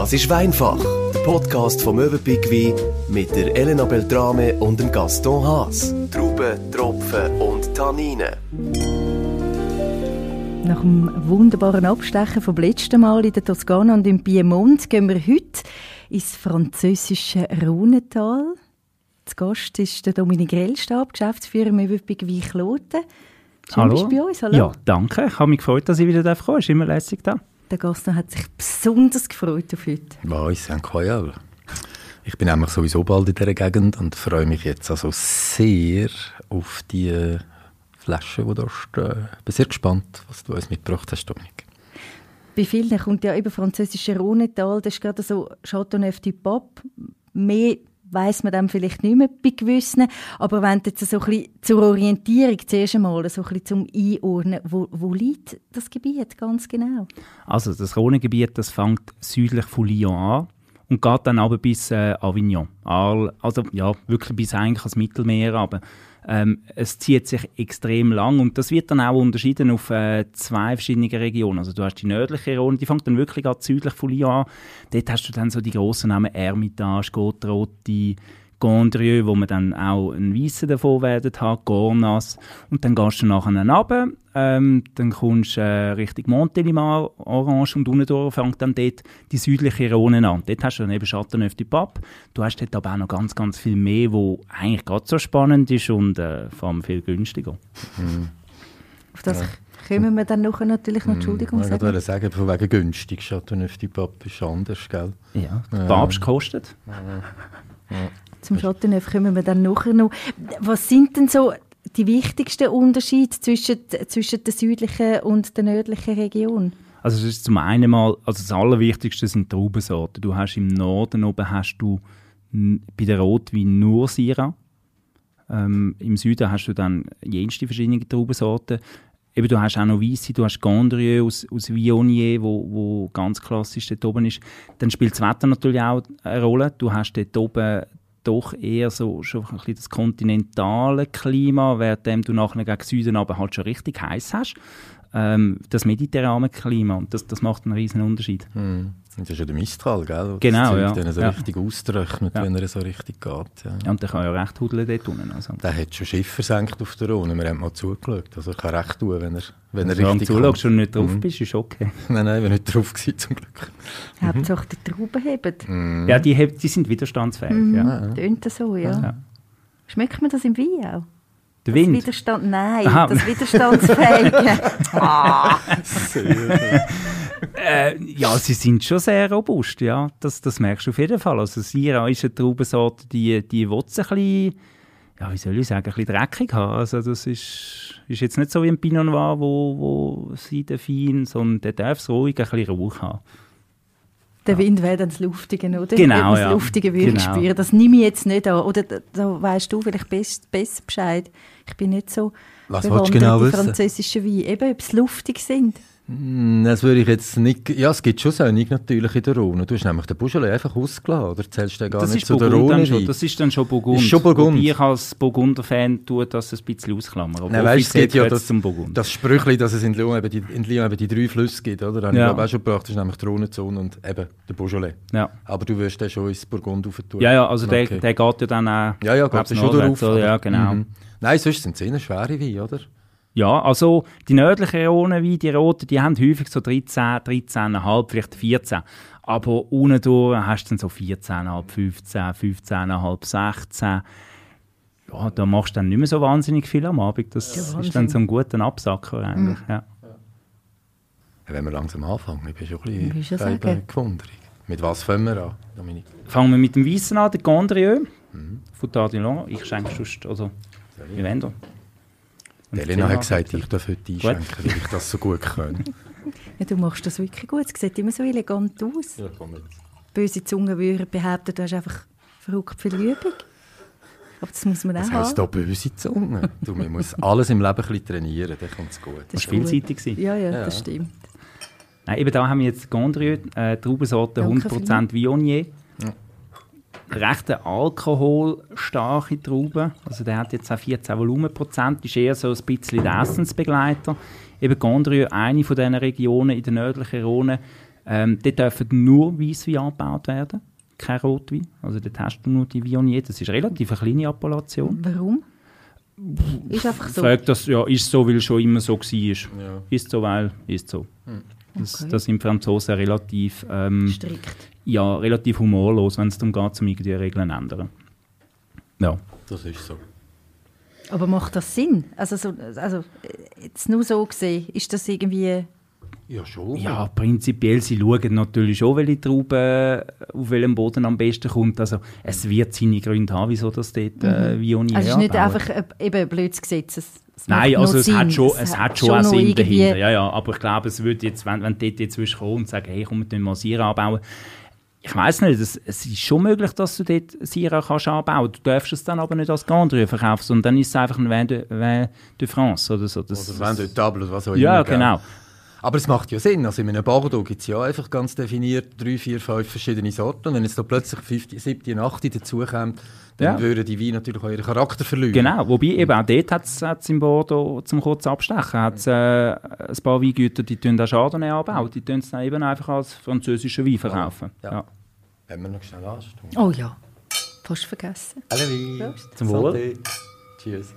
Das ist Weinfach, der Podcast vom Möwenpick Wein mit der Elena Beltrame und dem Gaston Haas. Trauben, Tropfen und Tanninen. Nach dem wunderbaren Abstechen vom letzten Mal in der Toskana und im Piemont gehen wir heute ins französische Rhonental. Zu Gast ist der Dominik Grellstab, Geschäftsführer im Möwenpick Wein Kloten. Schön, Hallo. bist du bei uns. Hallo. Ja, danke. Ich habe mich gefreut, dass ich wieder kommen darf. Ist immer lässig da. Der Gaston hat sich besonders gefreut auf heute. Weiss, incroyable. Ich bin nämlich sowieso bald in dieser Gegend und freue mich jetzt also sehr auf die äh, Flasche, die da stehen. Bin sehr gespannt, was du uns mitgebracht hast, Dominik. Bei vielen kommt ja eben französische Rhonental, das ist gerade so Chateauneuf du Pape. Mehr weiss man dann vielleicht nicht mehr bei gewissen. Aber wenn du jetzt so ein bisschen zur Orientierung zuerst einmal, so ein bisschen zum Einordnen, wo, wo liegt das Gebiet ganz genau? Also das Rhônegebiet, das fängt südlich von Lyon an und geht dann aber bis äh, Avignon. Also ja, wirklich bis eigentlich ans Mittelmeer, aber ähm, es zieht sich extrem lang und das wird dann auch unterschieden auf äh, zwei verschiedene Regionen. Also du hast die nördliche Rhone, die fängt dann wirklich an südlich von Lyon an. Dort hast du dann so die grossen Namen Hermitage, Côte-Rôtie, Gondrieu, wo man dann auch einen Weissen davon werden haben, Gornas. Und dann gehst du nachher runter, ähm, dann kommst du äh, Richtung Montélimar, Orange und unten durch fängt dann dort die südliche Rhone an. Dort hast du dann eben Chateauneuf du Pape. Du hast dort aber auch noch ganz, ganz viel mehr, wo eigentlich gerade so spannend ist und äh, vor allem viel günstiger. Auf das kommen wir dann nachher natürlich noch, Entschuldigung, Ich sagen. wollte sagen, von wegen günstig. Chateauneuf du Pape ist anders, gell? Ja, Ja. Papst kostet. Zum Chateauneuf kommen wir dann nachher noch. Was sind denn so die wichtigsten Unterschiede zwischen, zwischen der südlichen und der nördlichen Region? Also das ist zum einen mal, also das Allerwichtigste sind Traubensorten. Du hast im Norden oben hast du bei der Rotwein nur Syrah. Ähm, Im Süden hast du dann jenste verschiedene Traubensorten. Eben, du hast auch noch Weisse, du hast Gondrieu aus, aus Viognier, wo, wo ganz klassisch dort oben ist. Dann spielt das Wetter natürlich auch eine Rolle. Du hast dort oben doch eher so schon ein bisschen das kontinentale Klima, während du nachher gegen Süden aber halt schon richtig heiß hast. Ähm, das mediterrane Klima und das, das macht einen riesen Unterschied. Hm. Das ist ja der Mistral, gell? Das Genau, Zeug ja. Dann so Ja. richtig austrocknet, Ja. wenn er so richtig geht. Ja. Ja, und der kann ja recht hudeln dort unten. Also. Der hat schon Schiff versenkt auf der Rhone. Wir haben mal zugeschaut. Also er kann recht tun, wenn er, wenn er Solange richtig du zuschaust und nicht drauf Mhm. bist, ist okay. Nein, nein, wir nicht drauf gewesen, zum Glück. Hauptsache die Trauben heben. Mhm. Ja, die, heb- die sind widerstandsfähig. Mhm. Ja. Tönt das so, ja. Ja. Schmeckt man das im Wein auch? Der Das Wind. Widerstand, nein, Aha. das Widerstandsfähige. ah, Äh, ja, sie sind schon sehr robust, ja. Das, das merkst du auf jeden Fall. Also Syrah ist eine Traubensorte, die, die will ein bisschen, ja, wie soll ich sagen, ein bisschen dreckig haben. Also das ist, ist jetzt nicht so wie ein Pinot Noir, wo, wo Seide fein, sondern der darf es ruhig ein bisschen Rauch haben. Der Wind wäre dann das Luftige, oder? Genau, das ja. Luftige würde Genau. spüren. Das nehme ich jetzt nicht an. Oder da, da weißt du vielleicht best, besser Bescheid. Ich bin nicht so Was bewandert willst du genau in wissen? französischen Wein. Eben, ob sie luftig sind. Hm, Das würde ich jetzt nicht... Ja, es gibt schon Sonnung natürlich in der Rhone. Du hast nämlich den Beaujolais einfach ausgelassen, oder zählst du den gar Das nicht zu der Burgund Rhone schon, das ist dann schon Burgund. Ist schon Burgund. Wobei ich als Burgunder-Fan tue das ein bisschen ausklammern. Nein, weißt, es gibt ja das, zum Burgund. das Sprüchli, dass es in Lyon eben die, in Lyon eben die drei Flüsse gibt, oder? Das habe Ja. ich glaube auch schon gebracht. Das ist nämlich die Rhonezone und eben der Beaujolais. ja. Aber du wirst den schon ins Burgund tun. ja, ja, also der, Okay. der geht ja dann auch Ja, ja, geht schon oder? Ja, genau. Mhm. Nein, sonst sind es eher schwere Weine, oder? Ja, also die nördlichen Rhone, wie die roten, die haben häufig so 13, 13,5, vielleicht 14. Aber unten durch hast du dann so 14,5, 15, 15,5, 16. Ja, da machst du dann nicht mehr so wahnsinnig viel am Abend. Das Ja, ist Wahnsinn. dann so ein guter Absacker eigentlich. Ja. Ja, Wenn wir langsam anfangen, ich bin schon ein Ich will schon bisschen gewundert. Mit was fangen wir an, Dominik? Fangen wir mit dem Weissen an, der Gondrieu Mhm. von Tardilon. Ich schenke sonst, also, wie wollt ihr? Und Die Elena hat gesagt, ich darf heute einschenken, weil ich das so gut kann. Ja, du machst das wirklich gut. Es sieht immer so elegant aus. ja, komm jetzt. Böse Zungen würden behaupten, du hast einfach verrückt viel Übung. Aber das muss man auch Das haben. heisst hier böse Zunge. Du, man muss alles im Leben ein bisschen trainieren, dann kommt es gut. Das Das ist war vielseitig. gewesen. Ja, ja, Ja. das stimmt. Nein, eben da haben wir jetzt Gondrieu, äh, Traubensorte Danke 100% Viognier. Recht eine alkoholstarke Traube. Also der hat jetzt auch 14 Volumenprozent, ist eher so ein bisschen der Essensbegleiter. Eben Gondrieu, eine von diesen Regionen in der nördlichen Rhone, Ähm, dort dürfen nur Weisswein angebaut werden, kein Rotwein. Also dort hast du nur die Viognier. Das ist relativ eine kleine Appellation. Warum? Ist einfach so. Fragt das, ja, ist so, weil es schon immer so war. Ja. Ist so, weil, ist so. Das, Okay. das sind Franzosen relativ, ähm, Strikt. Ja, relativ humorlos, wenn es darum geht, um irgendwie Regeln zu ändern. Ja. Das ist so. Aber macht das Sinn? Also, so, also äh, jetzt nur so gesehen, ist das irgendwie... Ja, schon. Ja, prinzipiell, sie schauen natürlich schon, welche Traube auf welchem Boden am besten kommt. Also, es wird seine Gründe haben, wieso das dort äh, Viognier Also es ist nicht einfach ein, eben ein blödes Gesetz. Es, es Nein, also es hat schon, es hat schon, auch noch Sinn dahinter. Ja, ja, aber ich glaube, es würde jetzt, wenn, wenn du dort jetzt kommen und sagen, hey, komm, wir mal Syrah anbauen. Ich weiß nicht, es, es ist schon möglich, dass du dort Syrah kannst anbauen. Du darfst es dann aber nicht als Gandreux verkaufen, sondern dann ist es einfach ein Vin de, Vin de France oder so. Das, Oder wenn du Table oder was auch ja, immer. gell? genau. Aber es macht ja Sinn. Also in einem Bordeaux gibt es ja einfach ganz definiert drei, vier, fünf verschiedene Sorten. Und wenn jetzt da plötzlich fünfte, siebte achte dazukommt, dann Ja. würden die Weine natürlich auch ihren Charakter verlieren. Genau, wobei eben auch dort hat es im Bordeaux zum kurz abstechen, hat's, äh, ein paar Weingüter, die tun auch Chardonnay anbauen, die tun es dann eben einfach als französischen Wein verkaufen. Ja. Ja. Wenn wir noch schnell anschauen. Oh ja, fast vergessen. Alle Wein. Zum Wohl. Santé. Cheers.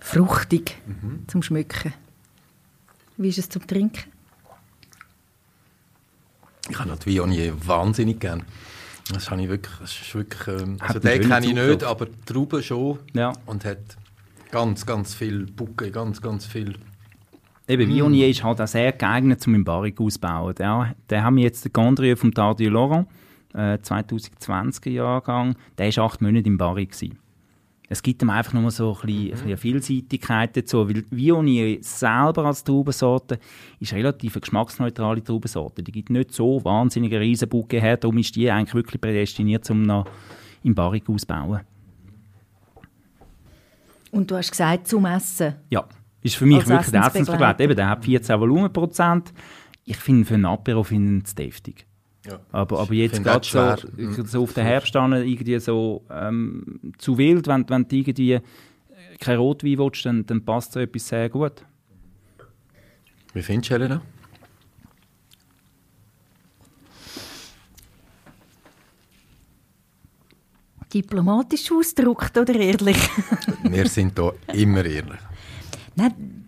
Fruchtig Mhm. zum Schmücken. Wie ist es zum Trinken? Ich habe noch die Viognier wahnsinnig gern. Das habe ich wirklich, das ist wirklich ähm, also den kenne ich nicht, aber die Trauben schon. Ja. Und hat ganz, ganz viel Bucke, ganz, ganz viel. Eben, Viognier ist halt auch sehr geeignet zum im Barrique ausbauen. Der, der haben wir jetzt den Gondrieu vom Tardieu Laurent, äh, 2020er Jahrgang, der war acht Monate im gewesen. Es gibt ihm einfach nur so ein bisschen, ein bisschen Vielseitigkeit dazu, weil Viognier selber als Traubensorte ist relativ eine geschmacksneutrale Traubensorte. Die gibt nicht so wahnsinnige Riesenbucke her, darum ist die eigentlich wirklich prädestiniert, um noch im Barrique auszubauen. Und du hast gesagt, zum Essen. Ja, ist für mich Als wirklich der Essensbegleiter. Eben, der hat 14 Volumenprozent. Ich finde für einen Apero finde ich es deftig. Ja. Aber, aber jetzt gerade auch so, so auf den Herbst an, irgendwie so ähm, zu wild, wenn, wenn du irgendwie äh, kein Rotwein willst, dann, dann passt so etwas sehr gut. Wie findest du, Helena? Diplomatisch ausgedrückt oder ehrlich? Wir sind hier immer ehrlich. Nein,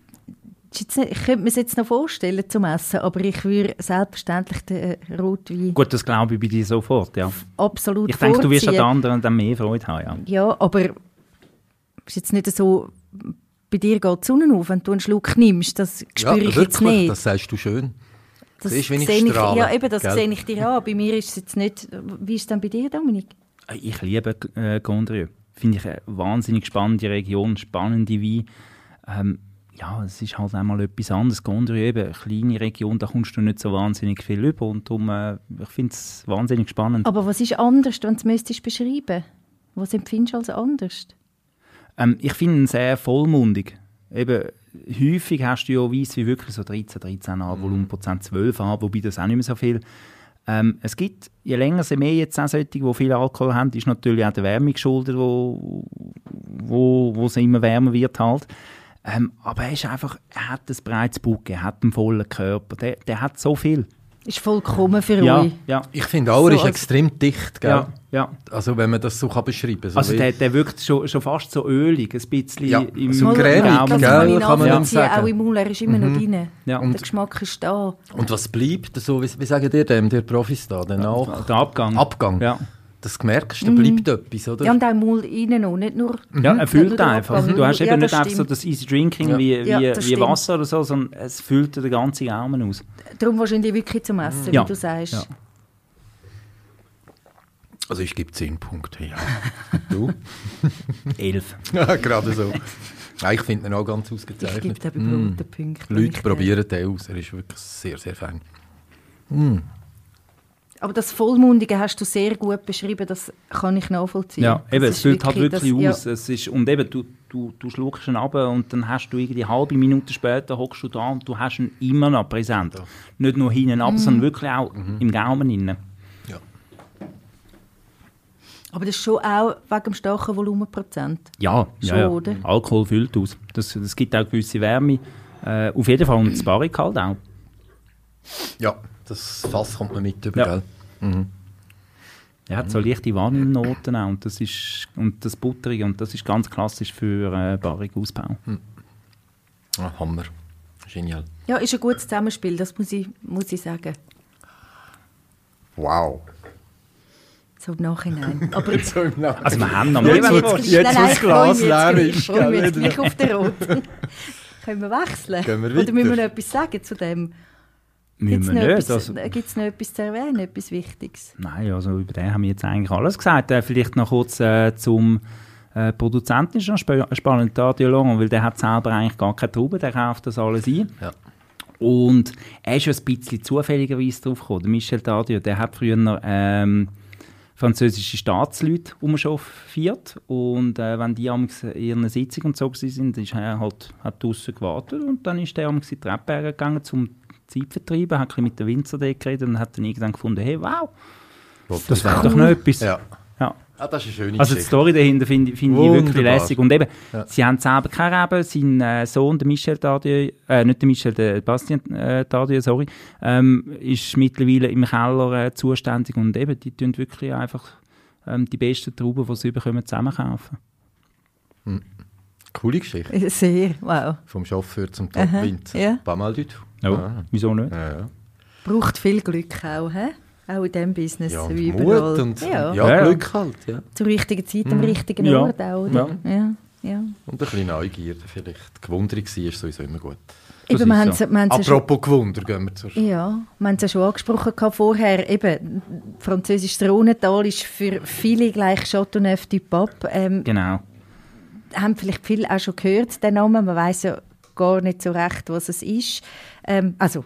nicht- ich könnte mir es jetzt noch vorstellen zum Essen, aber ich würde selbstverständlich den äh, Rotwein Gut, das glaube ich bei dir sofort, ja. absolut Ich denke, du wirst an den anderen dann mehr Freude haben, ja. Ja, aber es ist jetzt nicht so, bei dir geht die Sonne auf, wenn du einen Schluck nimmst, das spüre ich jetzt wirklich, nicht. das sagst du schön. Das siehst, wie ich sehe strahle, ja, eben, das gell? sehe ich dir an. Bei mir ist es jetzt nicht... Wie ist es denn bei dir, Dominik? Ich liebe äh, Gondrieu. Finde ich eine wahnsinnig spannende Region, spannende Weine. Ähm, ja, es ist halt einmal etwas anderes. Gondrieu eben, eine kleine Region, da kommst du nicht so wahnsinnig viel über. Und darum, äh, ich finde es wahnsinnig spannend. Aber was ist anders, wenn du es müsstest beschreiben? Was empfindest du als anders? Ähm, ich finde ihn sehr vollmundig. Eben, häufig hast du ja Weiss wie wirklich so 13, 13 an, Volumenprozent 12 an, wobei das auch nicht mehr so viel. Ähm, es gibt, je länger je mehr jetzt auch solche, die viel Alkohol haben, ist natürlich auch der Wärme geschuldet, wo, wo, wo es immer wärmer wird halt. Ähm, aber er ist einfach, er hat ein breites Bucke, er hat einen vollen Körper, der, der hat so viel. Ist vollkommen für Ja, euch. ja, Ich finde auch, er So ist extrem dicht. Gell? ja, ja. Also wenn man das so kann beschreiben kann. So Also der, der wirkt schon, schon fast so ölig, ein bisschen Ja, im so cremig, gell? kann kann man nachvollziehen, sagen. auch im Mund, er ist immer noch drin. Ja. Der Geschmack ist da. Und was bleibt, so, wie, wie sagen ihr dem, der Profis da, danach? Der Abgang. Abgang. Ja. Das merkst du, da bleibt etwas, oder? Ja, und auch Mund innen noch, nicht nur... Ja, er der einfach. Du hast eben Ja, nicht das einfach so das easy Drinking Ja. wie, Ja, wie, das wie stimmt. Wasser oder so, sondern es füllt den ganzen Gaumen aus. Darum wahrscheinlich wirklich zum Essen, Ja. wie du sagst. Ja. Also ich gebe 10 Punkte, ja. du? Elf. ja, gerade so. Nein, ich finde ihn auch ganz Ich gebe ausgezeichnet. mm. den Punkt. wenn Leute probieren den aus, er ist wirklich sehr, sehr fein. Aber das Vollmundige hast du sehr gut beschrieben, das kann ich nachvollziehen. Ja, Das eben, es füllt halt wirklich das- aus. Es ist, und eben, du, du, du schluckst ihn ab und dann hast du irgendwie eine halbe Minute später hockst du da und du hast ihn immer noch präsent. Nicht nur hinten ab, sondern wirklich auch im Gaumen innen. Ja. Ja. Aber das ist schon auch wegen dem starken Volumenprozent. Ja, Schon, ja, ja. oder? Alkohol füllt aus. Das, das gibt auch gewisse Wärme. Äh, auf jeden Fall und das Barrik halt auch. Ja, das Fass kommt man mit über, Ja. gell? Mhm. Er hat so leichte Vanillennoten auch und das, ist, und das Butterige und das ist ganz klassisch für äh, barrigen Ausbau. Ah, Hammer. Genial. Ja, ist ein gutes Zusammenspiel, das muss ich, muss ich sagen. Wow. So im Nachhinein. Aber So im Nachhinein. Also wir haben noch mehr. gleich. jetzt, Nein, das Glas leer jetzt ist, gleich. Ich freue mich gell? jetzt gleich auf den Roten. Können wir wechseln? Gehen wir Oder müssen wir noch etwas sagen zu dem? Müssen Gibt es noch, nicht. etwas- Also, gibt's noch etwas zu erwähnen, etwas Wichtiges? nein, also über den haben wir jetzt eigentlich alles gesagt. Äh, vielleicht noch kurz äh, zum äh, Produzenten ist noch sp spannend, Dadio Long, weil der hat selber eigentlich gar keine Trauben, der kauft das alles ein. Ja. Und er ist ja ein bisschen zufälligerweise drauf gekommen. Der Michel Dadio, der hat früher ähm, französische Staatsleute umschaffiert und äh, wenn die am in ihren Sitzung und so sind, ist er halt hat draussen gewartet und dann ist der am in die Treppe gegangen zum Zeit vertreiben, hat ein bisschen mit der Winzer dort geredet und hat dann irgendwann gefunden, hey, wow, das wäre doch noch etwas. Ja. Ja. Ah, das ist eine schöne Also die Geschichte. Story dahinter finde ich- finde ich wirklich lässig. Und eben, Ja. sie haben selber keine Reben. Sein äh, Sohn, der Michel Tardieu, äh, nicht der Michel, der Bastien äh, Tardieu, sorry, ähm, ist mittlerweile im Keller äh, zuständig. Und eben, die tun wirklich einfach ähm, die besten Trauben, die sie bekommen, zusammenkaufen. Coole Geschichte. Sehr, wow. Vom Chauffeur zum Top-Wind. ja. Pas mal du tout. Ja, Ah. wieso nicht? Ja, ja. Braucht viel Glück auch, he? auch in diesem Business, ja wie und überall. Mut und ja. ja. Ja, ja. Glück halt. Ja. Zur richtigen Zeit, am richtigen Ja. Ort auch. Oder? Ja. Ja. Und ein bisschen Neugierde vielleicht. Gewunderung sein ist sowieso immer gut. Das Eben, wir so. es- wir ja Apropos Gewunder, gehen wir zur... Ja, wir haben es ja schon angesprochen vorher. Eben, französisches Rhônetal ist für viele gleich Chateauneuf du Pape. Ähm, Genau. haben vielleicht viele auch schon gehört, den Namen. Man weiß ja gar nicht so recht, was es ist. Ähm, also,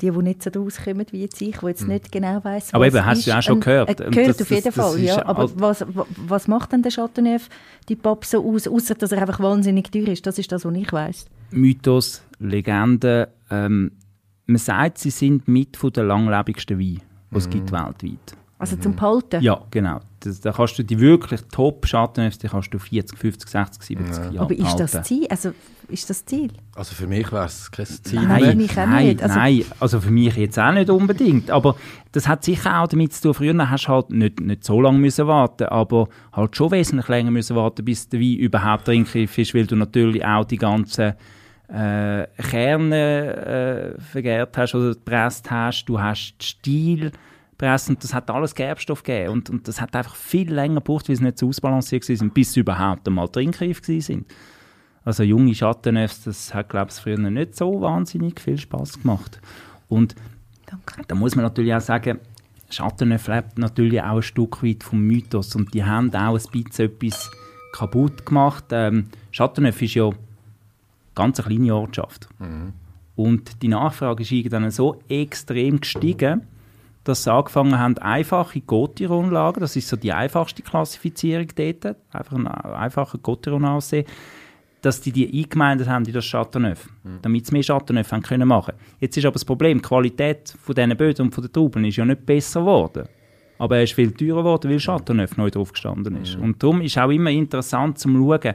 die, die nicht so rauskommen wie jetzt ich, die jetzt nicht genau weiss, Hm. Aber was eben, hast ist. du ja auch schon Ähm, gehört. Äh, Und gehört das- auf jeden das- das Fall, ist ja. Aber was, wa- was macht denn der Chateauneuf du Pape so aus, außer dass er einfach wahnsinnig teuer ist? Das ist das, was ich weiss. Mythos, Legende. Ähm, man sagt, sie sind mit von den langlebigsten Weinen, die es gibt weltweit. Also zum Behalten. Ja, genau. Das, da kannst du die wirklich top Schattenöffs, die kannst du 40, 50, 60, 70 Jahre Aber ist das. Ziel? Also, ist das Ziel? Also für mich wäre es kein Ziel Nein, für mich auch nein, nicht. Also- nein, also für mich jetzt auch nicht unbedingt. Aber das hat sicher auch damit zu tun, früher hast du halt nicht, nicht so lange müssen warten, aber halt schon wesentlich länger müssen warten, bis der Wein überhaupt trinkreif ist, weil du natürlich auch die ganzen äh, Kerne äh, vergärt hast oder gepresst hast. Du hast die Stiel gepresst und das hat alles Gerbstoff gegeben. Und, und das hat einfach viel länger gebraucht, weil sie nicht so ausbalanciert waren, bis sie überhaupt einmal trinkreif waren. Also junge Schattenöffs, das hat, glaube ich, früher nicht so wahnsinnig viel Spaß gemacht. Und Danke. da muss man natürlich auch sagen, Schattenöff lebt natürlich auch ein Stück weit vom Mythos und die haben auch ein bisschen etwas kaputt gemacht. Ähm, Schattenöff ist ja ganz eine kleine Ortschaft. Und die Nachfrage ist irgendwann so extrem gestiegen, dass sie angefangen haben, einfache Gotiron-Lagen, das ist so die einfachste Klassifizierung dort, einfach ein einfacher Gotiron aussehen, dass die die eingemeindet haben in das Chateauneuf, damit sie mehr Chateauneuf haben können machen. Jetzt ist aber das Problem, die Qualität von diesen Böden und von den Trauben ist ja nicht besser geworden. Aber er ist viel teurer geworden, weil Chateauneuf neu drauf gestanden ist. Und darum ist auch immer interessant zu schauen,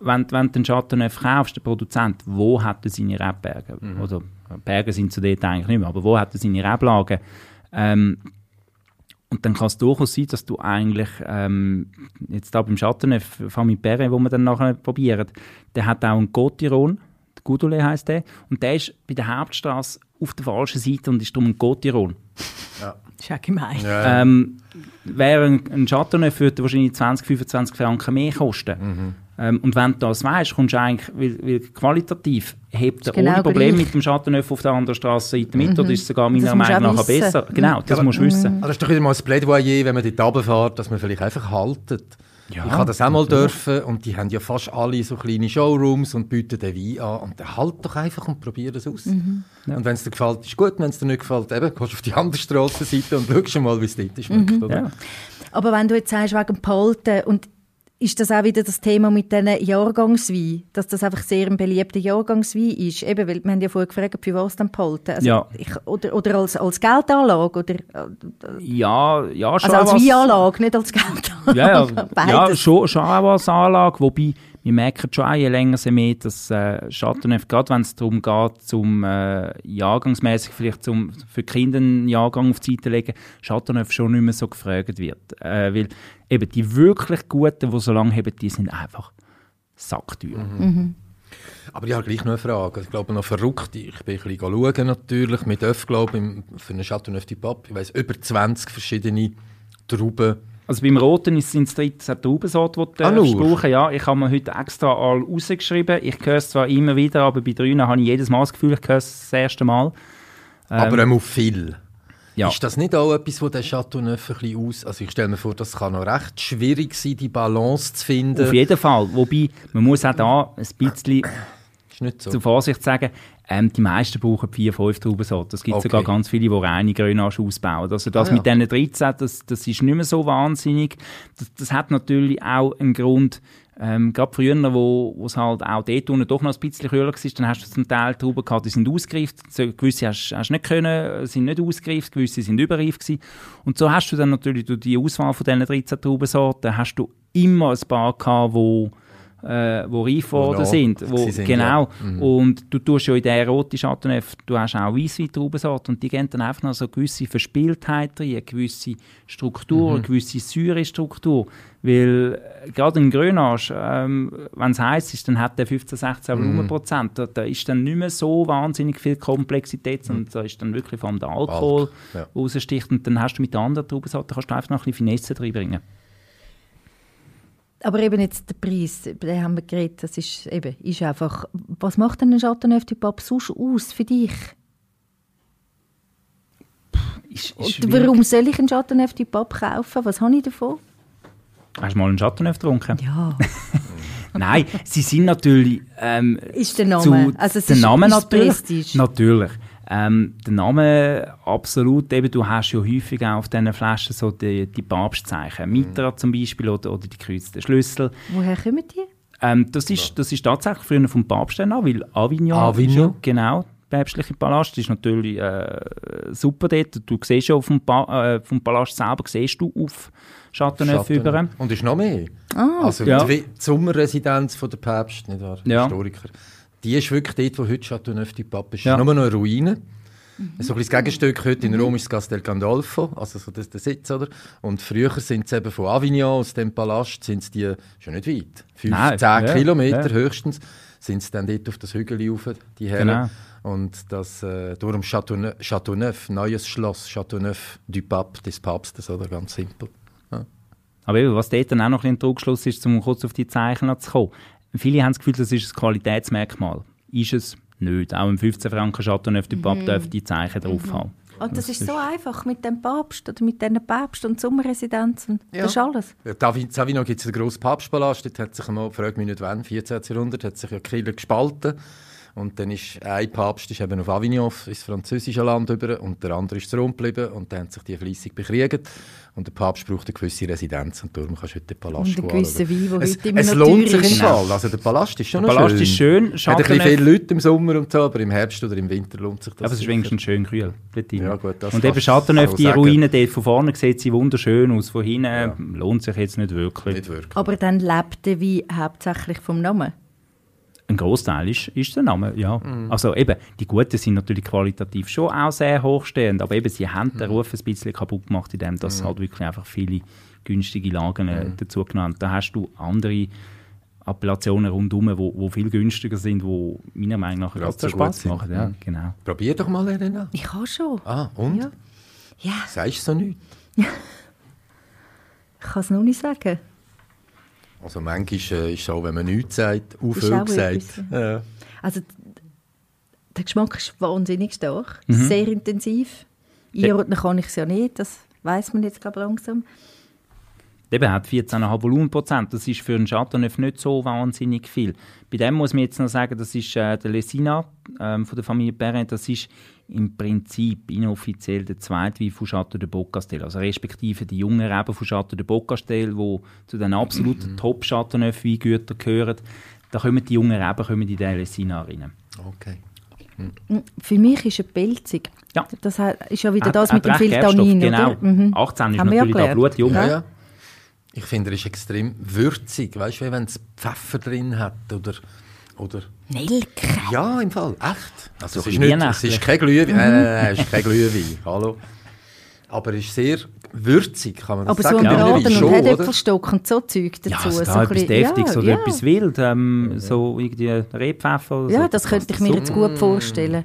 wenn, wenn du einen Chateauneuf kaufst, der Produzent, wo hat er seine Rebberge? Oder Berge sind zu dort eigentlich nicht mehr, aber wo hat er seine Reblagen? Ähm, und dann kann es durchaus sein, dass du eigentlich, ähm, jetzt da beim Chateauneuf, Famille Perret, wo wir dann nachher probieren, der hat auch einen Gotiron, der Goudolet heisst der, und der ist bei der Hauptstraße auf der falschen Seite und ist darum ein Gotiron. Das ist auch gemein. Ja, Ähm, wäre ein, ein Chateauneuf würde wahrscheinlich 20, 25 Franken mehr kosten. Ähm, und wenn du das weißt, kommst du eigentlich, weil, weil qualitativ hebt er genau ohne Probleme gleich. mit dem Chateauneuf auf der anderen Straßenseite mit, oder ist es sogar Das meiner Meinung nach wissen. besser. Genau, das musst du wissen. Also das ist doch wieder mal ein Plädoyer, wenn man dort runterfährt, dass man vielleicht einfach haltet. ich habe das auch mal dürfen und die haben ja fast alle so kleine Showrooms und bieten den Wein an. Und dann halt doch einfach und probier das aus. Und wenn es dir gefällt, ist gut. Wenn es dir nicht gefällt, eben, gehst du auf die andere Strassenseite und schaust schon mal, wie es dort schmeckt. Oder? Ja. Aber wenn du jetzt sagst, wegen Behalten, und ist das auch wieder das Thema mit diesen Jahrgangswein, dass das einfach sehr ein beliebter Jahrgangswein ist? Eben, weil wir haben ja vorher gefragt, für was dann behalten? Also Ja. ich, oder, oder als, als Geldanlage? Oder, Ja, ja, schon also als Weinanlage, nicht als Geldanlage. Ja, ja, ja schon, schon auch als Anlage, wobei wir merken schon, je länger je mehr, dass äh, Chateauneuf, gerade wenn es darum geht, zum äh, jahrgangsmäßig vielleicht zum, für die Kinder einen Jahrgang auf die Seite legen, Chateauneuf schon nicht mehr so gefragt wird. Äh, weil eben die wirklich Guten, die so lange haben, die sind einfach sackteuer. Mhm. Aber ich habe gleich noch eine Frage. Ich glaube, noch verrückt. Ich bin ein bisschen schauen, natürlich. Mit Öff, glaube ich, für einen Chateauneuf du Pape. Ich weiss, über 20 verschiedene Trauben also beim Roten sind es 13 Traubensorten, die du Ah, brauchen Ja, ich habe mir heute extra all rausgeschrieben. Ich höre es zwar immer wieder, aber bei drei habe ich jedes Mal das Gefühl, ich höre es das erste Mal. Aber ähm, auch viel. Ja. Ist das nicht auch etwas, wo der Chateauneuf ein bisschen aus... Also ich stelle mir vor, das kann noch recht schwierig sein, die Balance zu finden. Auf jeden Fall. Wobei, man muss auch da ein bisschen Ist so. zur Vorsicht sagen, ähm, die meisten brauchen vier, fünf Traubensorten. Es gibt Okay. sogar ganz viele, die reine Grenache ausbauen. Also das Ah, ja. mit diesen 13, das, das ist nicht mehr so wahnsinnig. Das, das hat natürlich auch einen Grund, ähm, gerade früher, wo es halt auch dort unten doch noch ein bisschen kühler war, dann hast du zum Teil Trauben gehabt, die sind ausgereift. Gewisse hast du nicht können, sind nicht ausgereift, gewisse sind überreif gewesen. Und so hast du dann natürlich durch die Auswahl von diesen 13 Traubensorten, hast du immer ein paar gehabt, wo äh, wo reif geworden sind. Wo, sind, genau. ja. Mhm. Und du tust ja in der roten Chateauneuf, du hast auch Weisswein-Traubensorte und die geben dann einfach noch so eine gewisse Verspieltheit rein, eine gewisse Struktur, Mhm. eine gewisse Säurestruktur. Weil äh, gerade ein Grenache, ähm, wenn es heiß ist, dann hat der 15, 16 Mhm. Volumenprozent. Da, da ist dann nicht mehr so wahnsinnig viel Komplexität, sondern da ist dann wirklich vor allem der Alkohol, Alk, ja. der raussticht. Und dann hast du mit den anderen Traubensorten kannst du einfach noch ein bisschen Finesse reinbringen. Aber eben jetzt der Preis, über den haben wir geredet, das ist eben, ist einfach, was macht denn ein Chateauneuf du Pape sonst aus für dich? Ist, ist warum soll ich einen Chateauneuf du Pape kaufen? Was habe ich davon? Hast du mal einen Chateauneuf getrunken? Ja, Nein, sie sind natürlich ähm, ist der Name. zu, also es der Name ist natürlich. Prestige. Natürlich. Ähm, der Name absolut, eben, du hast ja häufig auch auf diesen Flaschen so die, die Papstzeichen. Mitra zum Beispiel oder, oder die gekreuzten Schlüssel. Woher kommen die? Ähm, das, ist, das ist tatsächlich früher vom Papst an, weil Avignon, Avignon? Ist ja, genau, der päpstliche Palast, ist natürlich äh, super dort. Du siehst ja auf dem pa äh, vom Palast selber, siehst du auf Chateauneuf über. Und ist noch mehr. also Ja. die, die Sommerresidenz von der Päpst, nicht wahr? Ja. Historiker. Die ist wirklich dort, wo heute Chateauneuf du Pape ist. Ja. ist nur noch eine Ruine. So ein bisschen das Gegenstück heute in Rom ist das Castel Gandolfo, also so das, der Sitz, oder? Und früher sind es eben von Avignon, aus dem Palast, sind es die, schon nicht weit, 5, Nein, 10 ja, Kilometer ja. höchstens, sind sie dann dort auf das Hügel rauf, die Herren. Genau. Und das, äh, darum Chateauneuf, Chateauneuf, neues Schloss, Chateauneuf du Pape, des Papstes, oder? Ganz simpel. Aber eben, was dort dann auch noch ein bisschen Trugschluss ist, um kurz auf die Zeichen zu kommen. Viele haben das Gefühl, das ist ein Qualitätsmerkmal. Ist es nicht. Auch im 15 Franken Chateauneuf du Pape darf die Zeichen drauf haben. Und das, ist so einfach mit dem Papst oder mit diesen Papst und Sommerresidenz und Ja. das ist alles. Ja, Davi- Savino gibt es den grossen Papstpalast, dort hat sich einmal, frag mich nicht wann, 14. Jahrhundert, hat sich ja Kirche gespalten. Und dann ist ein Papst ist eben auf Avignon, ins französische Land über, und der andere ist zu Rom geblieben. Und dann haben sich die fleissig bekriegt. Und der Papst braucht eine gewisse Residenz und darum kannst du heute den Palast Und einen gewissen Wein, der es, heute immer Es lohnt sich im Fall. Also der Palast ist schon Der Palast schön. ist schön, Hat ein bisschen viele Leute im Sommer und so, aber im Herbst oder im Winter lohnt sich das. Aber es ist wenigstens schön kühl. Ja, gut, das Und eben Chateauneuf, die sagen. Ruine dort von vorne sieht sie wunderschön aus. Von hinten lohnt sich jetzt nicht wirklich. Nicht wirklich. Aber dann lebt der Wein hauptsächlich vom Namen. Ein Großteil ist, ist der Name, ja. Mhm. Also eben, die Guten sind natürlich qualitativ schon auch sehr hochstehend, aber eben, sie haben Mhm. den Ruf ein bisschen kaputt gemacht, indem das halt wirklich einfach viele günstige Lagen äh, Mhm. dazu genannt. Da hast du andere Appellationen rundherum, wo, wo viel günstiger sind, wo meiner Meinung nach ganz so Spaß sind. machen. Ja, Mhm. genau. Probier doch mal, Elena. Ich kann schon. Ah, und? Ja. Ja, Sagst du so nichts? ich kann es noch nicht sagen. Also manchmal äh, ist es so, wenn man nichts sagt, auch Ist viel auch gesagt. Ja. Also der Geschmack ist wahnsinnig stark, Mhm. sehr intensiv. Einordnen kann ich es ja nicht, das weiß man jetzt glaube langsam. Eben hat 14,5 Volumenprozent. Das ist für einen Chateauneuf nicht so wahnsinnig viel. Bei dem muss man jetzt noch sagen, das ist äh, der Lesina ähm, von der Familie Perrin. Das ist im Prinzip inoffiziell der zweite Wein von Chateau de Beaucastel. Also respektive die jungen Reben von Chateau de Beaucastel, die zu den absoluten top chateauneuf weingütern gehören. Da kommen die jungen Reben kommen in den Lesina rein. Okay. Für mich ist er pelzig. Ja. Das ist ja wieder Hat- das mit dem Tannin, genau. Mhm. 18 ist Haben natürlich da blutjung. Ja, ja. Ich finde, er ist extrem würzig. Weißt du, wenn es Pfeffer drin hat oder. oder Nelke. ja, im Fall, echt. Also, es, So ist ein nicht, es ist kein Glühwein. Äh, es ist kein Glühwein. Hallo. Aber er ist sehr würzig, kann man das Aber so sagen? ein Glühwein Braten schon, und? Herdöpfelstock und so Zeug dazu. Ja, also so da ein etwas bisschen- Deftiges ja, oder ja. etwas Wild, ähm, so irgendwie Rebpfeffer oder Ja, so. das könnte ich mir jetzt gut vorstellen.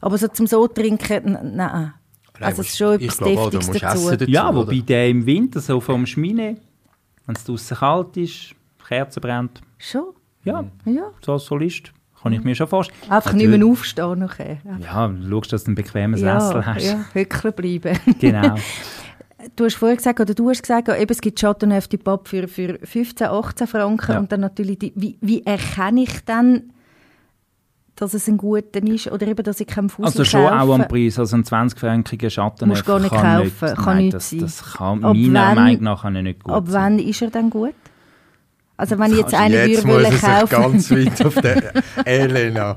Aber so zum so trinken, nein. Also es ist schon ich etwas glaube auch, du Deftiges musst dazu. essen dazu, Ja, wobei der im Winter so vom Schmine, wenn es draußen kalt ist, Kerzen brennt, Schon? ja, Ja. so als Solist, kann ich mir schon vorstellen. Einfach nicht mehr aufstehen nachher. Ja, du schaust, dass du einen bequemen Ja, Sessel hast. ja, hückeln bleiben. Genau. Du hast vorher gesagt, oder du hast gesagt, eben, es gibt Chateauneuf du Pape für, für 15, 18 Franken Ja. und dann natürlich die, wie, wie erkenne ich dann, dass es ein guter ist oder eben, dass ich keinen Fuß Also schon auch am Preis, also ein 20-frankiger Schatten Musst gar nicht kann kaufen, nicht, kann nein, nicht das, sein. das kann Ab meiner wann- Meinung nach kann nicht gut Ab sein. wann ist er dann gut? Also wenn ich jetzt einen jetzt würde muss kaufen, ganz weit auf den Elena.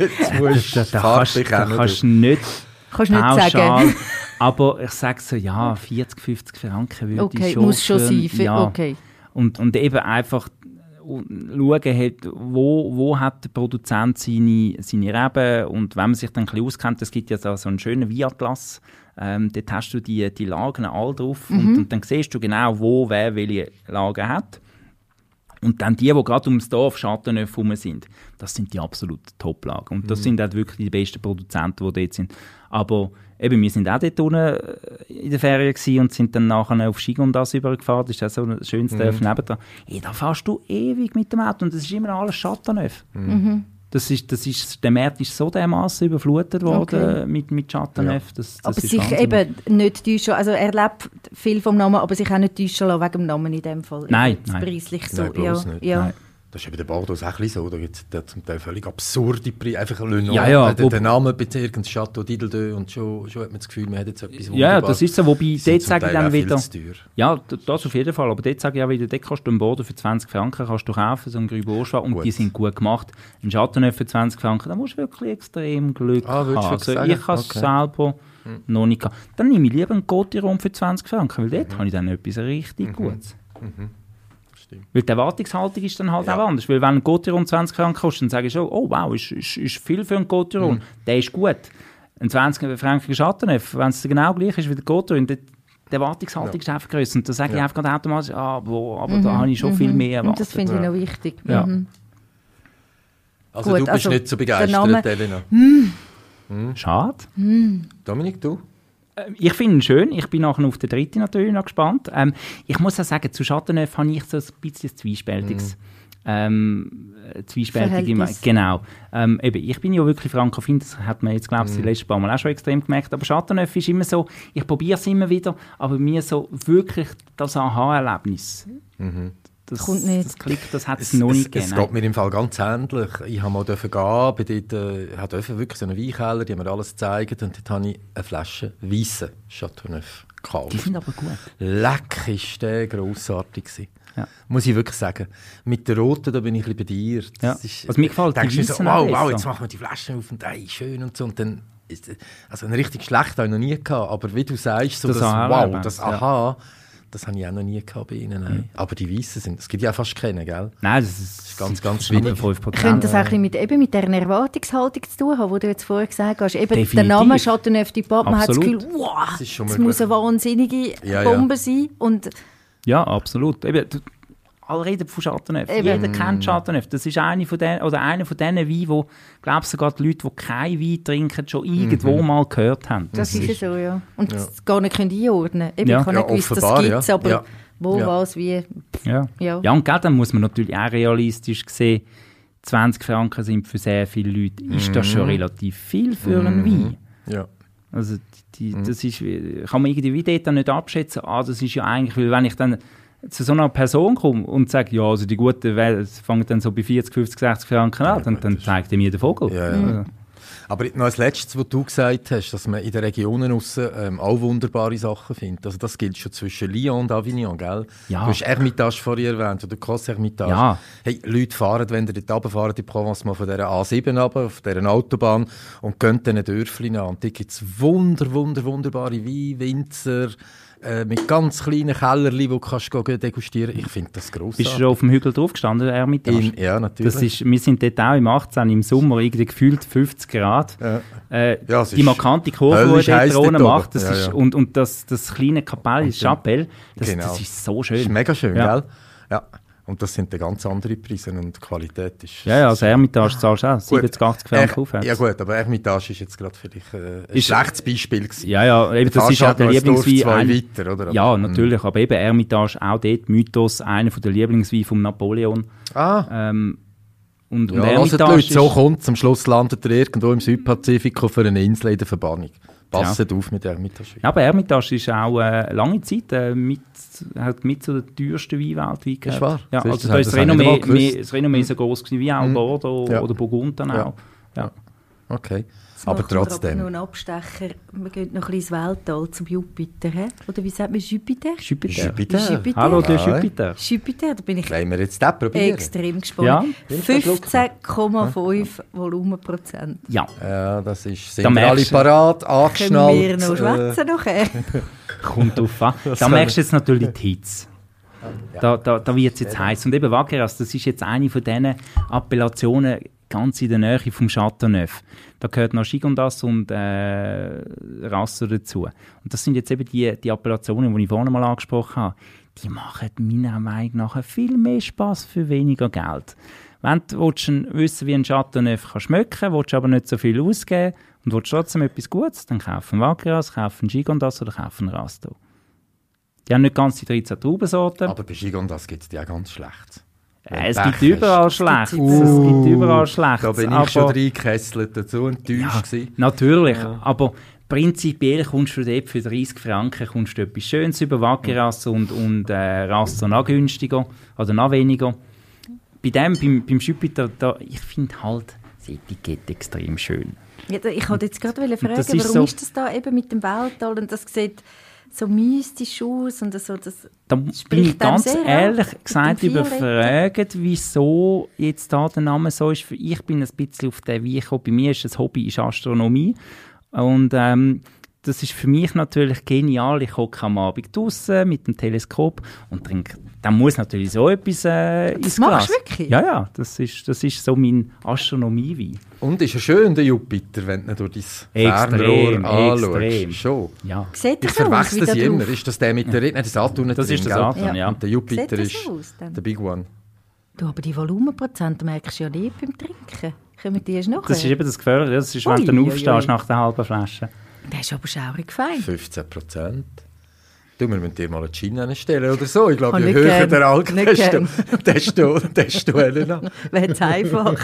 Jetzt musst Da, du da, Farbe kannst, da kannst nicht kannst du nicht pauschal, sagen. aber ich sage so, ja, 40, 50 Franken würde Okay, ich schon muss schon sein. Ja. Okay. Und, und eben einfach schauen, hat, wo, wo hat der Produzent seine, seine Reben? Und wenn man sich dann ein bisschen auskennt, es gibt ja so einen schönen Weinatlas, ähm, dort hast du die, die Lagen all drauf. Und, und dann siehst du genau, wo wer welche Lagen hat. Und dann die, die gerade ums Dorf Schattenöff herum sind, das sind die absoluten Top-Lagen. Und das sind auch wirklich die besten Produzenten, die dort sind. Aber eben, wir sind auch dort unten äh, in der Ferien und sind dann nachher auf Skigundas übergefahren. Das ist auch so ein schönes Dorf nebendran. Hey, da fährst du ewig mit dem Auto und das ist immer alles Schattenöff. Das ist, das ist, der Markt ist so dermaßen überflutet worden Okay. mit, mit Schattenöff. Das, das Aber ist sich Wahnsinn. eben nicht täuschen, also er lebt viel vom Namen, aber sich auch nicht täuschen lassen wegen dem Namen in dem Fall. Nein, nein. Preislich so, ja. nicht. ja. Nein. Das ist eben der Bordeaux auch ein so. Da gibt es zum Teil völlig absurde Preise. Einfach Le Nom, Ja, ja, äh, der, der Name irgendein Chateau d'Ideldeux und schon, schon hat man das Gefühl, man hat jetzt etwas Ja, das ist so. Wobei, dort sage ich dann wieder... Ja, das auf jeden Fall. Aber dort sage ich auch wieder, dort kannst du einen Boden für 20 Franken kannst du kaufen, so einen Grü Bourgeois, und Gut. die sind gut gemacht. Ein Chateauneuf für 20 Franken, da musst du wirklich extrem Glück Ah, haben. Also sagen? ich habe es Okay. selber noch nicht gehabt. Dann nehme ich lieber einen Cotiron für 20 Franken, weil dort Mhm. habe ich dann etwas richtig Gutes. Stimmt. Weil die Erwartungshaltung ist dann halt Ja. auch anders. Weil wenn ein Cotiron 20 Franken kostet, dann sage ich schon, oh wow, ist, ist, ist viel für einen Cotiron. Mhm. Der ist gut. Ein 20 Franken Schattenöff, wenn es genau gleich ist wie der dort- die Erwartungshaltung ist einfach grösser. Und da sage ich Ja. einfach gerade automatisch, ah, boah, aber da habe ich schon viel mehr Und erwartet. das finde ich Ja. noch wichtig. Ja. Mhm. Also Gut, du bist also nicht so der Name- begeistert, Elena. Schade. Dominik, du? Ähm, Ich finde ihn schön. Ich bin nachher auf den dritten natürlich noch gespannt. Ähm, ich muss auch sagen, zu Chateauneuf habe ich so ein bisschen ein zwiespältiges. Ähm, äh, zwiespältige. Genau. Ähm, eben, ich bin ja wirklich frankophil, das hat man jetzt, glaube ich, die letzten paar Mal auch schon extrem gemerkt. Aber Chateauneuf ist immer so, ich probiere es immer wieder, aber mir so wirklich das Aha-Erlebnis. Das, Kommt nicht. Das klickt, das hat es Es, noch es, nicht es gegeben. geht mir im Fall ganz ähnlich. Ich habe mal dürfen gehen, bei dort, äh, ich durfte wirklich so einen Weinkeller, die haben mir alles gezeigt und dort habe ich eine Flasche weissen Chateauneuf Die gekauft. sind aber gut. Leck, ist der grossartig gewesen. Ja. Muss ich wirklich sagen. Mit der roten, da bin ich ein bisschen bei dir. Ja. Ist, Also mir gefällt die denkst du so, wow, wow, jetzt machen wir die Flaschen auf und ey, schön und so. Und dann ist, also ein richtig schlecht habe ich noch nie gehabt. Aber wie du sagst, so Das das, Aha wow, das ja. Das habe ich auch noch nie gehabt bei ihnen. Nein. Aber die Weißen sind, es gibt ja fast keine, gell? Nein, das ist, ganz, ganz knapp wenig. 5%. Könnte das auch ein bisschen mit, eben mit dieser Erwartungshaltung zu tun haben, die du jetzt vorher gesagt hast? Eben der Definitiv. Name Chateauneuf du Pape, man hat das. Gefühl, wow, Das ist schon das muss eine wahnsinnige Ja, ja. Bombe sein. Und Ja, absolut. Eben, alle reden von Chateauneuf. Eben. Jeder kennt Chateauneuf. Das ist eine von den, oder einer von diesen Weinen, wo, glaubst sogar die Leute, die keinen Wein trinken, schon irgendwo mal gehört haben. das ist ja so, ja. Und das gar nicht können einordnen Eben, Ja. Ich habe nicht Ja, gewusst, das gibt es, ja. aber Ja. wo, Ja. was, wie. Ja. Ja. ja, und gell, dann muss man natürlich auch realistisch sehen, 20 Franken sind für sehr viele Leute, ist das schon relativ viel für einen Wein. Ja. Also die, das ist, kann man irgendwie dort dann nicht abschätzen, ah, das ist ja eigentlich, weil wenn ich dann zu so einer Person komme und sage, ja, also die gute Welt fängt dann so bei 40, 50, 60 Franken an, dann, dann zeigt er mir den Vogel. Ja, ja. Aber noch als letztes, was du gesagt hast, dass man in den Regionen aussen, ähm, auch wunderbare Sachen findet. Also das gilt schon zwischen Lyon und Avignon, gell? Ja. Du hast Hermitage vorher erwähnt, oder Cross Hermitage. Ja. Hey, Leute fahren, wenn sie dort runterfahren, in die Provence, mal von dieser A7 runter, auf dieser Autobahn, und gehen dann Dörfli an. Und da gibt es wunder, wunder, wunderbare Wein, Winzer, äh, mit ganz kleinen Kellerli, wo du kannst degustieren. Ich finde das grossartig. Bist du schon auf dem Hügel drauf gestanden, Ermitage? Ja, natürlich. Das ist, wir sind dort auch im 18. im Sommer irgendwie gefühlt 50 Grad. Ja. Äh, Ja, die markante Kurve, die dort oben. macht, das Ja, ist. Und, und das, das kleine Kapelle, das Chapelle, das, Genau. das ist so Das schön. ist mega schön, gell? Ja. Und das sind dann ganz andere Preise und die Qualität ist... Ja, ja, also Ermitage zahlst du auch 70, 80 Franken aufwärts. Ja gut, aber Ermitage ist jetzt gerade vielleicht äh, ein Ist- schlechtes Beispiel gewesen. Ja, ja, eben, das ist ja halt der ein Dorf Lieblingswein. zwei weiter, oder? Ja, natürlich, aber eben Ermitage, auch dort Mythos, einer der Lieblingsweine von Napoleon. Ah, Ähm, und, und ja, also die Ermitage Leute, so kommt Am Schluss landet er irgendwo im Südpazifik auf einer Insel in der Verbannung. Passet auf mit Ermitage. Ja, aber Ermitage ist auch äh, lange Zeit äh, mit, hat mit zu den teuersten Weinen weltweit gehört. Ist wahr? Ja, also das da ist das Renommee, mehr, das Renommee so groß gewesen wie auch Bordeaux Ja. oder Burgund dann Ja. auch. Ja. Okay. Jetzt Aber machen wir trotzdem. noch einen Abstecher. Wir gehen noch ein bisschen ins Weltall zum Jupiter. He? Oder wie sagt man Jupiter? Jupiter. Jupiter. Jupiter. Hallo, der Ja. Jupiter. Jupiter, da bin ich Wollen wir jetzt den probieren? extrem gespannt. Ja. 15,5 Volumenprozent. Ja, Ja, das ist... Sind Da wir alle merkst du- parat, Können angeschnallt? wir noch äh, schwätzen nachher? kommt drauf an. Da merkst du jetzt natürlich die Hitze. Da, da, da wird es jetzt heiß. Und eben Vaqueras, das ist jetzt eine von diesen Appellationen ganz in der Nähe vom Chateauneuf. Da gehört noch Gigondas und äh, Rasso dazu. Und das sind jetzt eben die, die Appellationen, die ich vorhin mal angesprochen habe. Die machen meiner Meinung nach viel mehr Spaß für weniger Geld. Wenn du willst wissen wie ein Chateauneuf kann schmecken willst aber nicht so viel ausgeben und willst trotzdem etwas Gutes, dann kauf einen Vaqueras, kauf einen Gigondas oder kauf einen Rasto. Die haben nicht ganz die 13 Traubensorten. Aber bei Gigondas gibt es die auch ganz schlecht. Äh, es gibt überall Schlechtes. es gibt überall Schlechtes. Da bin ich aber, schon reingekesselt, dazu enttäuscht ja, gewesen. Natürlich, aber prinzipiell kommst du dort für 30 Franken kommst du etwas Schönes über Wackeras und, und äh, Rasso noch günstiger oder noch weniger. Bei dem, beim, beim Jupiter, da, ich finde halt das Etikett extrem schön. Ja, ich wollte jetzt gerade fragen, das warum ist so- ist das da eben mit dem Weltall und das sieht so mystisch aus und so, das Da bin ich ganz an, ehrlich gesagt überfragt, wieso jetzt da der Name so ist. Ich bin ein bisschen auf den Weg. Bei mir ist das Hobby ist Astronomie und ähm, das ist für mich natürlich genial. Ich hocke am Abend draußen mit dem Teleskop und trinke. Dann muss natürlich so etwas äh, ins machst Glas. du wirklich? Ja, ja. Das ist, das ist so mein Astronomie-Wein. Und ist er schön, der Jupiter, wenn du ihn durch dein Extrem, Fernrohr anschaust? extrem. Schon. Ja. sieht Ich das verwechsel sie immer. Ist das der mit der... Nein, das Saturn Das drin, ist der? Saturn, ja. Und der Jupiter das ist aus der Big One. Du, aber die Volumenprozent merkst du ja nicht beim Trinken. Kommen die erst nachher? Das ist eben das Gefährliche. Das ist, wenn Ui, du dann ui, ui. aufstehst nach der halben Flasche. Der ist aber schaurig fein. 15 Prozent. Du, wir müssen dir mal einen Gin hinstellen oder so. Ich glaube, Oh, je höher gern. der Alk, Nicht desto, desto, desto Helena. Wäre einfach.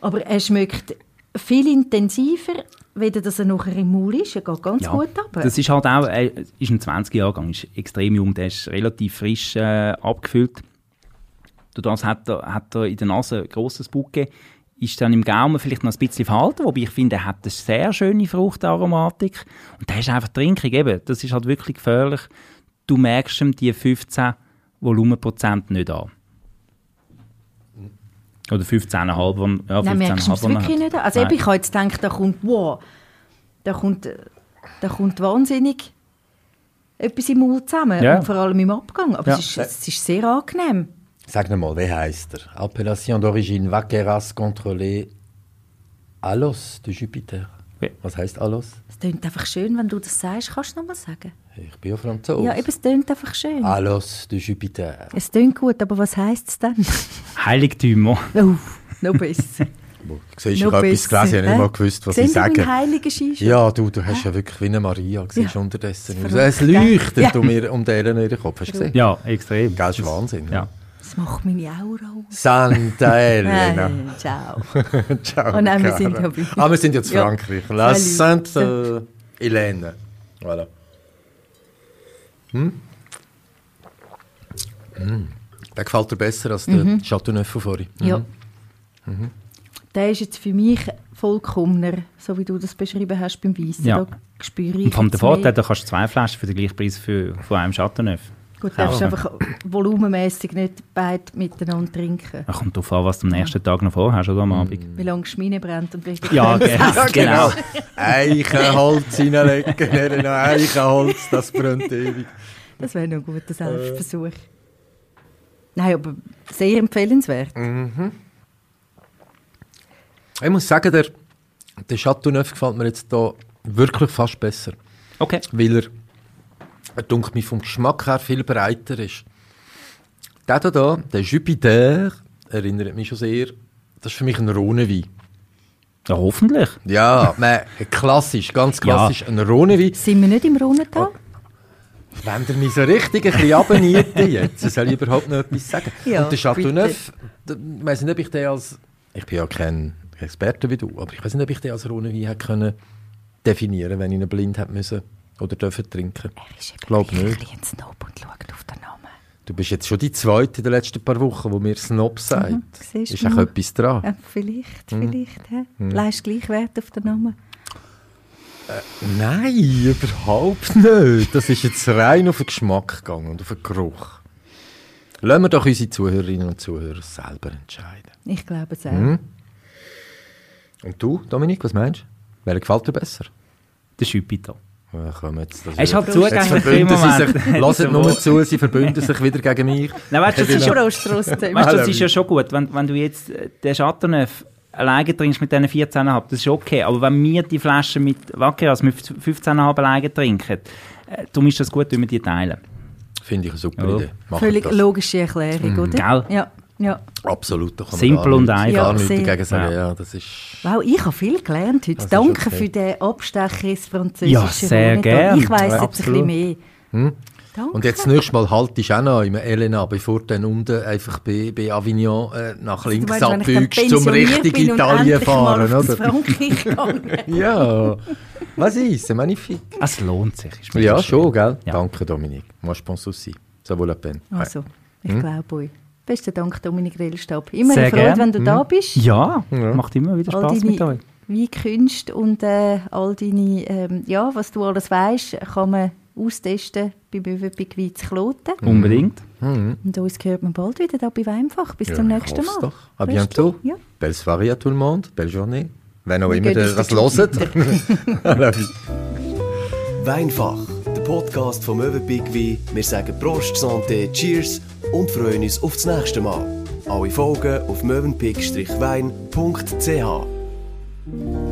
aber er schmeckt viel intensiver, weder dass er nachher im Maul ist. Er geht ganz gut ab. Das ist halt auch, er ist ein 20-Jahrgang, ist extrem jung, der ist relativ frisch äh, abgefüllt. Durch das hat er, hat er in der Nase ein grosses Bouquet, ist dann im Gaumen vielleicht noch ein bisschen verhalten, wobei ich finde, er hat eine sehr schöne Fruchtaromatik. Und der ist einfach trinkig, eben, das ist halt wirklich gefährlich. Du merkst ihm die 15 Volumenprozent nicht an. Oder 15,5, wo- ja, Nein, merkst du es 15,5, wirklich nicht an? Also eben, ich habe jetzt gedacht, da kommt, wow, da kommt, da kommt wahnsinnig etwas im Maul zusammen. Ja. Und vor allem im Abgang. Aber Ja. es, ist, es ist sehr angenehm. Sag mal, wie heißt er? Appellation d'origine Vaqueras contrôlée Alos de Jupiter. Was heißt Alos? Es klingt einfach schön, wenn du das sagst. Kannst du noch mal sagen? Ich bin ja Franzose. Ja, eben, es klingt einfach schön. Alos de Jupiter. Es klingt gut, aber was heisst es dann? Heiligtümer. oh, noch besser. Wo- Siehst, ich Noch habe etwas gelesen, ich habe nicht mal gewusst, was Sehen ich sage. Ja, du, du hast ja wirklich wie eine Maria siehst Ja. unterdessen. Es leuchtet gell? um, ihr, um den ihren Kopf. Hast du gesehen? Ja, extrem. Gell, das ist Wahnsinn. Ja. Das macht meine Aura aus. Santa Elena. Nein, ciao. Ciao. Oh nein, wir sind ja bei- Ah, wir sind jetzt Ja. Frankreich. La. Sainte äh, Hélène. Voilà. Hm? Hm. Der gefällt dir besser als der Chateauneuf von vorhin. Ja. Der ist jetzt für mich vollkommener, so wie du das beschrieben hast beim Weissen. Ja. Da spüre ich Und vom Vorteil, da kannst du zwei Flaschen für den gleichen Preis für, von einem Chateauneuf. Gut, du darfst einfach volumenmäßig nicht beide miteinander trinken. Da kommt darauf an, was du am nächsten Tag noch vorhast oder am Abend. Wie lange die Schmine brennt und wie viel Ja, Creme genau. es genau. Eichenholz reinlegen, Elena, Eichenholz, das brennt ewig. Das wäre noch ein guter Selbstversuch. Nein, aber sehr empfehlenswert. Ich muss sagen, der, der Chateauneuf gefällt mir jetzt hier wirklich fast besser. Okay. Weil er, er dunkt mich vom Geschmack her viel breiter ist. Der hier, da, der Jupiter, erinnert mich schon sehr, das ist für mich ein Rhônewein. Ja, hoffentlich. Ja, nein, klassisch, ganz klassisch, ein Rhônewein. Sind wir nicht im Rhonental? Wenn ihr mich so richtig ein bisschen abnieten jetzt, soll ich überhaupt noch etwas sagen. Ja, Und der Chateauneuf, da- ich weiß nicht, ob ich den als, ich bin ja kein Experte wie du, aber ich weiß nicht, ob ich den als Rhônewein hätte können definieren, wenn ich ihn blind hätte müssen oder dürfen trinken. Er ist eben Glaub nicht. ein Snob und schaut auf den Namen. Du bist jetzt schon die zweite in den letzten paar Wochen, wo mir Snob sagt. siehst ist du auch etwas dran. Ja, vielleicht, vielleicht. He? Leist gleich Wert auf den Namen. Nein, überhaupt nicht. Das ist jetzt rein auf den Geschmack gegangen und auf den Geruch. Lassen wir doch unsere Zuhörerinnen und Zuhörer selber entscheiden. Ich glaube es auch. Mhm. Und du, Dominik, was meinst du? Welcher gefällt dir besser? Der Jupiter. Ja, komm, jetzt, das Er ist halt zugänglich im Moment. Lasst nur zu, sie verbünden sich wieder gegen mich. Nein, weißt das ist ja, weißt, das ist ja schon gut, wenn, wenn du jetzt äh, den Chateauneuf alleine trinkst mit diesen 14,5, das ist okay. Aber wenn wir die Flasche mit Wackeras mit 15,5 alleine trinken, äh, darum ist das gut, wenn wir die teilen. Finde ich eine super Ja. Idee. Macht Völlig das. logische Erklärung, oder? Gell? Ja, ja. Absolut. Da kann man Simpel gar und einfach. Gar Ja, nichts sehr. dagegen sagen. Ja. Ja, das ist... Wow, ich habe viel gelernt heute. Danke okay. für den Abstecher ins Französische. Ja, sehr Rhônetal. gern. Ich weiss Ja, jetzt ein bisschen mehr. Danke. Und jetzt das nächste Mal haltest du auch noch im Elena, bevor du dann unten einfach bei, bei Avignon äh, nach Du links meinst, ich abbiegst, zum richtigen Italien fahren, oder? Ja, was ist? Magnifique. Es lohnt sich. Ja, schon, gell? Ja. Danke, Dominik. Moi, je pense aussi. Ça vaut la peine. Also, ich Hm? glaube euch. Besten Dank, Dominik Rellstab. Immer Sehr eine Freude, gern. wenn du da bist. Ja, Ja. macht immer wieder Spaß mit deine euch. Weinkünste und äh, all deine, ähm, ja, was du alles weißt, kann man austesten bei Möwenpick Wein zu Kloten. Unbedingt. Und uns hört man bald wieder da bei Weinfach. Bis zum Ja, nächsten ich hoff's Mal. Doch. Rösti. bientôt. Ja. Belle soirée à tout le monde. Belle journée. Wenn auch immer das hört. Weinfach, der Podcast vom Möwenpick Wein. Wir sagen Prost, Santé, Cheers und freuen uns auf das nächste Mal. Alle Folgen auf möwenpick-wein.ch.